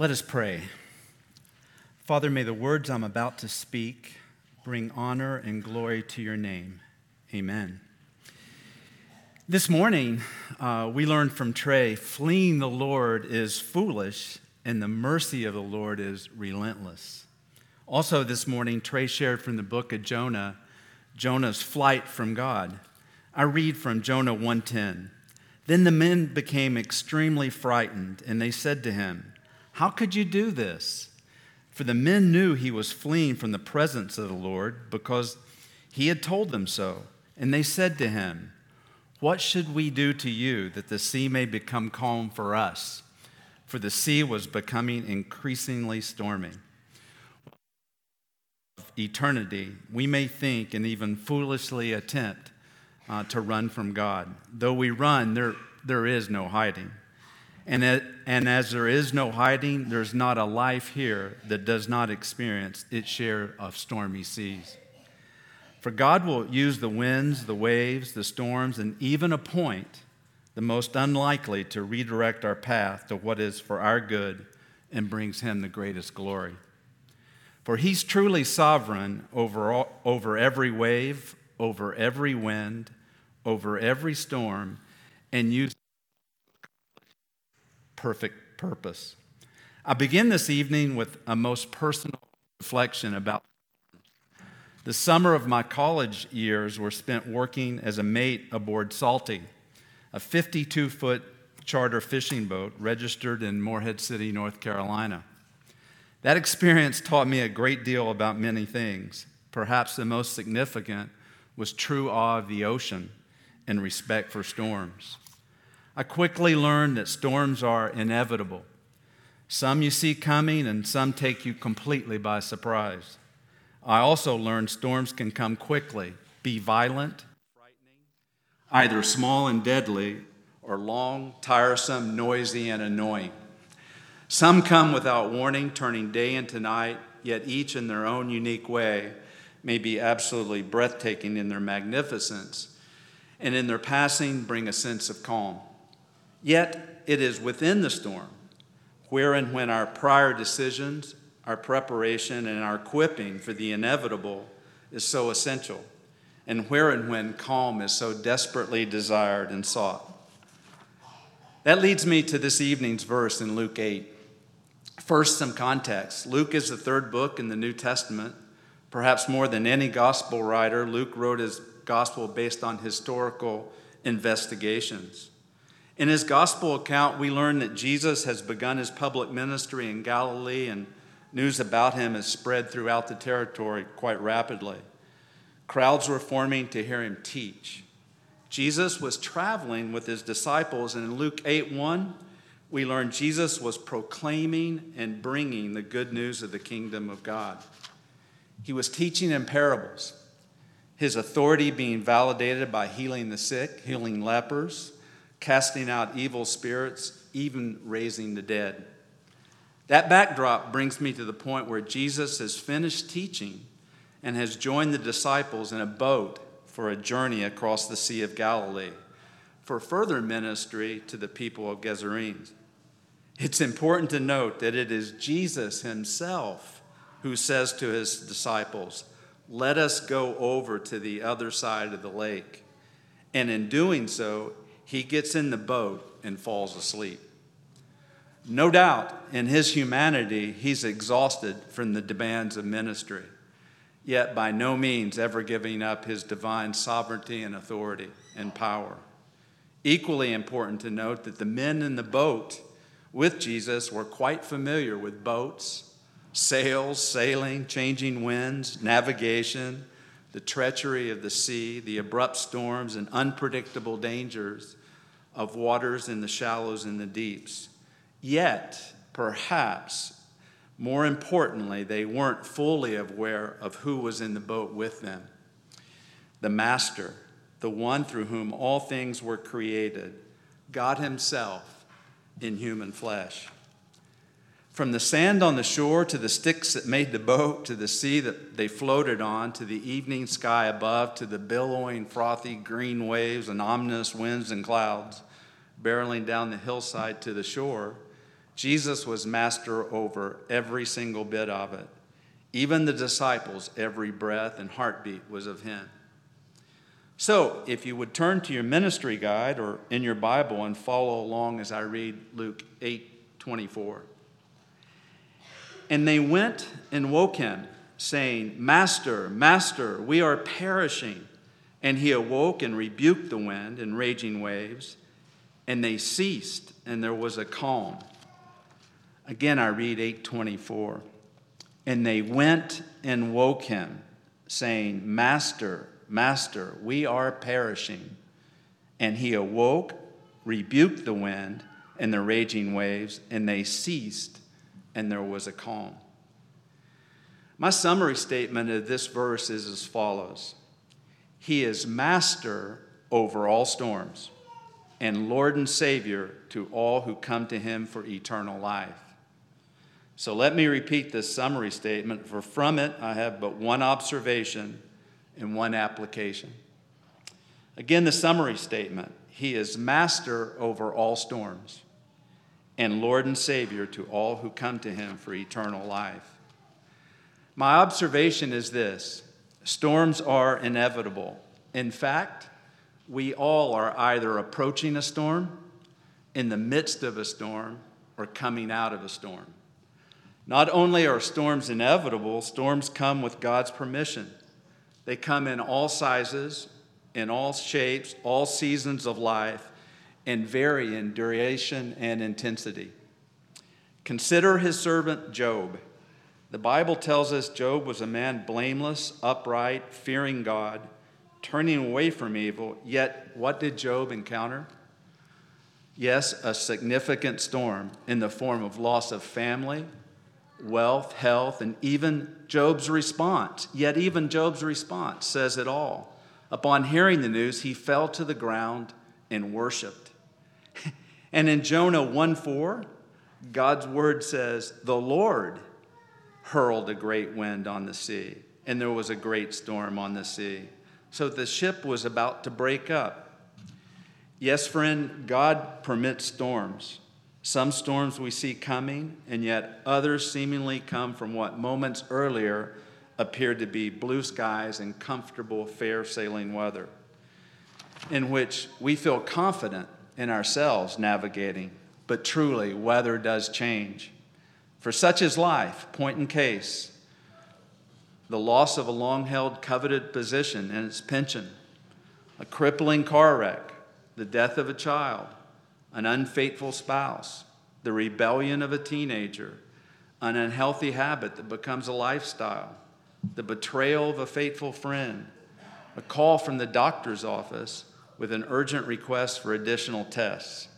Let us pray. Father, may the words I'm about to speak bring honor and glory to your name. Amen. This morning, uh, we learned from Trey fleeing the Lord is foolish, and the mercy of the Lord is relentless. Also, this morning, Trey shared from the book of Jonah, Jonah's flight from God. I read from Jonah 1:10. Then the men became extremely frightened, and they said to him, "How could you do this?" For the men knew he was fleeing from the presence of the Lord because he had told them so. And they said to him, What should we do to you that the sea may become calm for us? For the sea was becoming increasingly stormy Of eternity, we may think and even foolishly attempt uh, to run from God. Though we run, there, there is no hiding. And, and as there is no hiding, there's not a life here that does not experience its share of stormy seas. For God will use the winds, the waves, the storms, and even a point, the most unlikely, to redirect our path to what is for our good and brings Him the greatest glory. For he's truly sovereign over, all, over every wave, over every wind, over every storm, and uses perfect purpose. I begin this evening with a most personal reflection about the summer of my college years were spent working as a mate aboard Salty, a 52 foot charter fishing boat registered in Morehead City, North Carolina. That experience taught me a great deal about many things. Perhaps the most significant was true awe of the ocean and respect for storms. I quickly learned that storms are inevitable. Some you see coming, and some take you completely by surprise. I also learned storms can come quickly, be violent, frightening, either small and deadly, or long, tiresome, noisy, and annoying. Some come without warning, turning day into night, yet each in their own unique way may be absolutely breathtaking in their magnificence, and in their passing bring a sense of calm. Yet it is within the storm where and when our prior decisions, our preparation, and our equipping for the inevitable is so essential, and where and when calm is so desperately desired and sought. That leads me to this evening's verse in Luke 8. First, some context. Luke is the third book in the New Testament. Perhaps more than any gospel writer, Luke wrote his gospel based on historical investigations. In his gospel account, we learn that Jesus has begun his public ministry in Galilee, and news about him has spread throughout the territory quite rapidly. Crowds were forming to hear him teach. Jesus was traveling with his disciples, and in Luke 8 1, we learn Jesus was proclaiming and bringing the good news of the kingdom of God. He was teaching in parables, his authority being validated by healing the sick, healing lepers, casting out evil spirits, even raising the dead. That backdrop brings me to the point where Jesus has finished teaching and has joined the disciples in a boat for a journey across the Sea of Galilee for further ministry to the people of Gerasenes. It's important to note that it is Jesus himself who says to his disciples, Let us go over to the other side of the lake. And in doing so, he gets in the boat and falls asleep. No doubt, in his humanity, he's exhausted from the demands of ministry, yet by no means ever giving up his divine sovereignty and authority and power. Equally important to note that the men in the boat with Jesus were quite familiar with boats, sails, sailing, changing winds, navigation, the treachery of the sea, the abrupt storms, and unpredictable dangers of waters in the shallows and the deeps. Yet, perhaps more importantly, they weren't fully aware of who was in the boat with them the Master, the one through whom all things were created, God Himself in human flesh. From the sand on the shore to the sticks that made the boat, to the sea that they floated on, to the evening sky above, to the billowing, frothy green waves and ominous winds and clouds barreling down the hillside to the shore, Jesus was master over every single bit of it. Even the disciples, every breath and heartbeat was of him. So, if you would turn to your ministry guide or in your Bible and follow along as I read Luke 8 24. And they went and woke him, saying, Master, Master, we are perishing. And he awoke and rebuked the wind and raging waves, and they ceased, and there was a calm. Again, I read 824. And they went and woke him, saying, Master, Master, we are perishing. And he awoke, rebuked the wind and the raging waves, and they ceased, and there was a calm. My summary statement of this verse is as follows He is master over all storms and Lord and Savior to all who come to him for eternal life. So let me repeat this summary statement, for from it I have but one observation and one application. Again, the summary statement He is master over all storms and Lord and Savior to all who come to Him for eternal life. My observation is this storms are inevitable. In fact, we all are either approaching a storm, in the midst of a storm, or coming out of a storm. Not only are storms inevitable, storms come with God's permission. They come in all sizes, in all shapes, all seasons of life, and vary in duration and intensity. Consider his servant Job. The Bible tells us Job was a man blameless, upright, fearing God, turning away from evil. Yet, what did Job encounter? Yes, a significant storm in the form of loss of family, wealth, health, and even Job's response. Yet, even Job's response says it all. Upon hearing the news, he fell to the ground and worshiped. and in Jonah 1 4, God's word says, The Lord hurled a great wind on the sea, and there was a great storm on the sea. So the ship was about to break up. Yes, friend, God permits storms. Some storms we see coming, and yet others seemingly come from what moments earlier appeared to be blue skies and comfortable, fair sailing weather, in which we feel confident in ourselves navigating. But truly, weather does change. For such is life, point in case the loss of a long held coveted position and its pension, a crippling car wreck, the death of a child, an unfaithful spouse, the rebellion of a teenager, an unhealthy habit that becomes a lifestyle, the betrayal of a faithful friend, a call from the doctor's office with an urgent request for additional tests,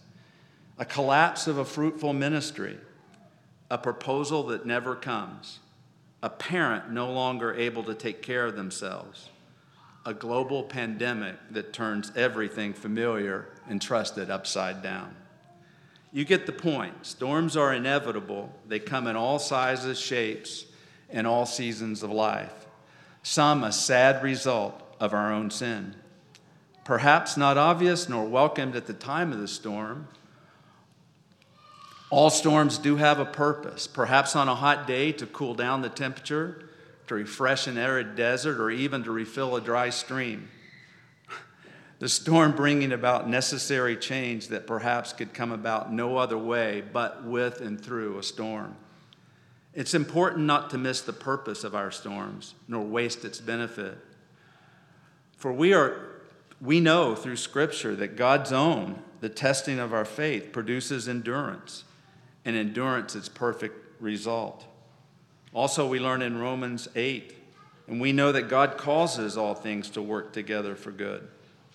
a collapse of a fruitful ministry, a proposal that never comes, a parent no longer able to take care of themselves, a global pandemic that turns everything familiar and trusted upside down. You get the point. Storms are inevitable, they come in all sizes, shapes, and all seasons of life. Some a sad result of our own sin. Perhaps not obvious nor welcomed at the time of the storm. All storms do have a purpose, perhaps on a hot day to cool down the temperature, to refresh an arid desert, or even to refill a dry stream the storm bringing about necessary change that perhaps could come about no other way but with and through a storm. It's important not to miss the purpose of our storms, nor waste its benefit. For we are we know through scripture that God's own, the testing of our faith, produces endurance, and endurance its perfect result. Also, we learn in Romans 8, and we know that God causes all things to work together for good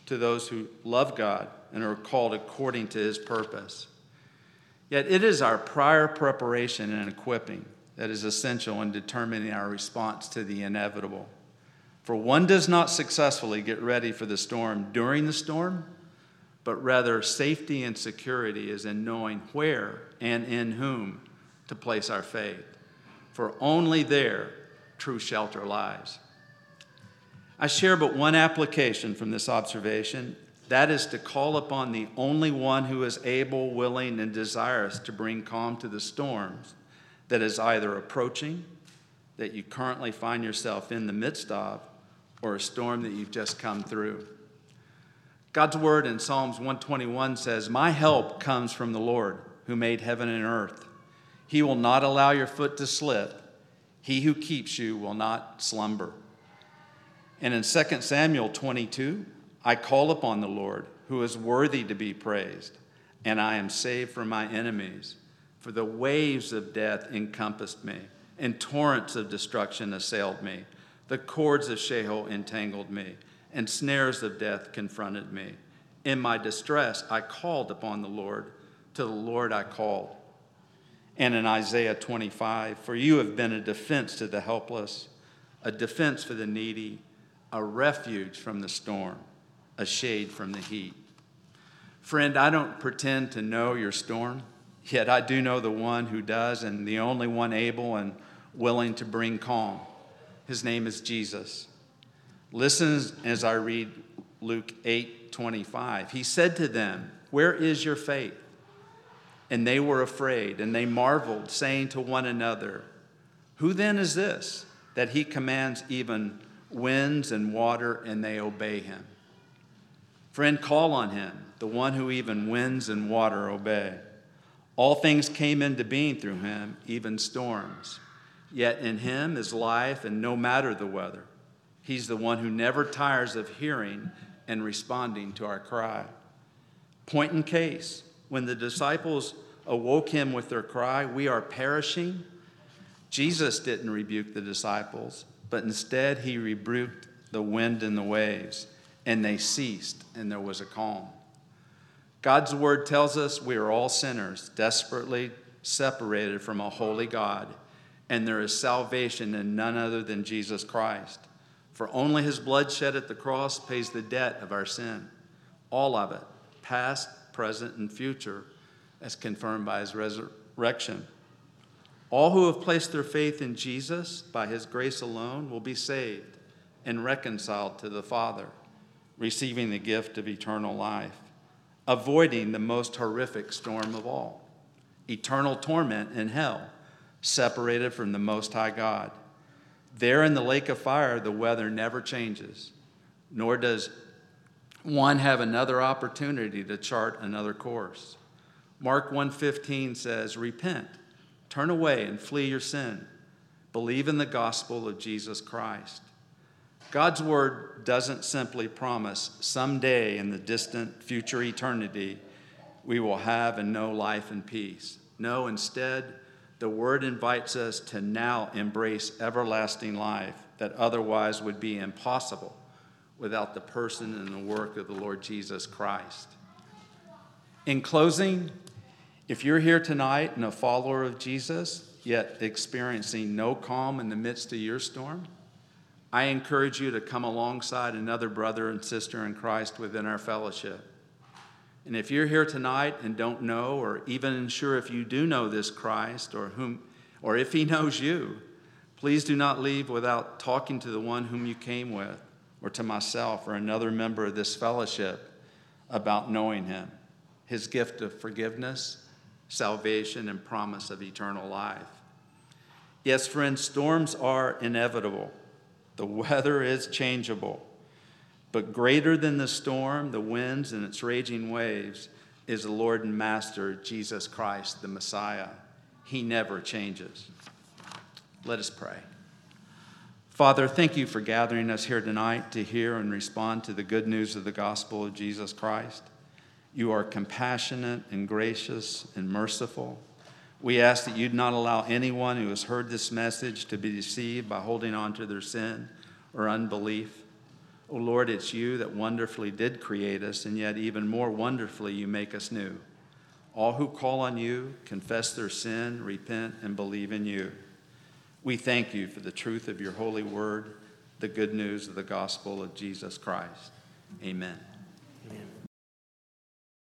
to those who love God and are called according to his purpose. Yet it is our prior preparation and equipping that is essential in determining our response to the inevitable. For one does not successfully get ready for the storm during the storm, but rather safety and security is in knowing where and in whom to place our faith. For only there true shelter lies. I share but one application from this observation, That is to call upon the only one who is able, willing, and desirous to bring calm to the storms that is either approaching, that you currently find yourself in the midst of, or a storm that you've just come through. God's word in Psalms 121 says, My help comes from the Lord who made heaven and earth. He will not allow your foot to slip. He who keeps you will not slumber. And in 2 Samuel 22, I call upon the Lord, who is worthy to be praised, and I am saved from my enemies. For the waves of death encompassed me, and torrents of destruction assailed me. The cords of Sheol entangled me, and snares of death confronted me. In my distress, I called upon the Lord. To the Lord I called. And in Isaiah 25, for you have been a defense to the helpless, a defense for the needy, a refuge from the storm a shade from the heat. Friend, I don't pretend to know your storm, yet I do know the one who does and the only one able and willing to bring calm. His name is Jesus. Listen as I read Luke 8 25. He said to them, Where is your faith? And they were afraid, and they marveled, saying to one another, Who then is this that he commands even winds and water, and they obey him? Friend, call on him, the one who even winds and water obey. All things came into being through him, even storms. Yet in him is life, and no matter the weather. He's the one who never tires of hearing and responding to our cry. Point in case, when the disciples awoke him with their cry, We are perishing, Jesus didn't rebuke the disciples, but instead he rebuked the wind and the waves and they ceased, and there was a calm. God's word tells us we are all sinners, desperately separated from a holy God, and there is salvation in none other than Jesus Christ. For only his blood shed at the cross pays the debt of our sin, all of it, past, present, and future, as confirmed by his resurrection. All who have placed their faith in Jesus by his grace alone will be saved and reconciled to the Father receiving the gift of eternal life, avoiding the most horrific storm of all eternal torment in hell, separated from the Most High God. There in the lake of fire, the weather never changes, nor does one have another opportunity to chart another course. Mark 1:15 says, "Repent, turn away and flee your sin. Believe in the gospel of Jesus Christ." God's word doesn't simply promise someday in the distant future eternity we will have and know life and peace. No, instead, the word invites us to now embrace everlasting life that otherwise would be impossible without the person and the work of the Lord Jesus Christ. In closing, if you're here tonight and a follower of Jesus, yet experiencing no calm in the midst of your storm, I encourage you to come alongside another brother and sister in Christ within our fellowship. And if you're here tonight and don't know, or even unsure if you do know this Christ or whom, or if he knows you, please do not leave without talking to the one whom you came with, or to myself or another member of this fellowship about knowing him, his gift of forgiveness, salvation, and promise of eternal life. Yes, friends, storms are inevitable. The weather is changeable. But greater than the storm, the winds, and its raging waves is the Lord and Master, Jesus Christ, the Messiah. He never changes. Let us pray. Father, thank you for gathering us here tonight to hear and respond to the good news of the gospel of Jesus Christ. You are compassionate and gracious and merciful. We ask that you'd not allow anyone who has heard this message to be deceived by holding on to their sin or unbelief. Oh Lord, it's you that wonderfully did create us, and yet even more wonderfully, you make us new. All who call on you confess their sin, repent, and believe in you. We thank you for the truth of your holy word, the good news of the gospel of Jesus Christ. Amen. Amen.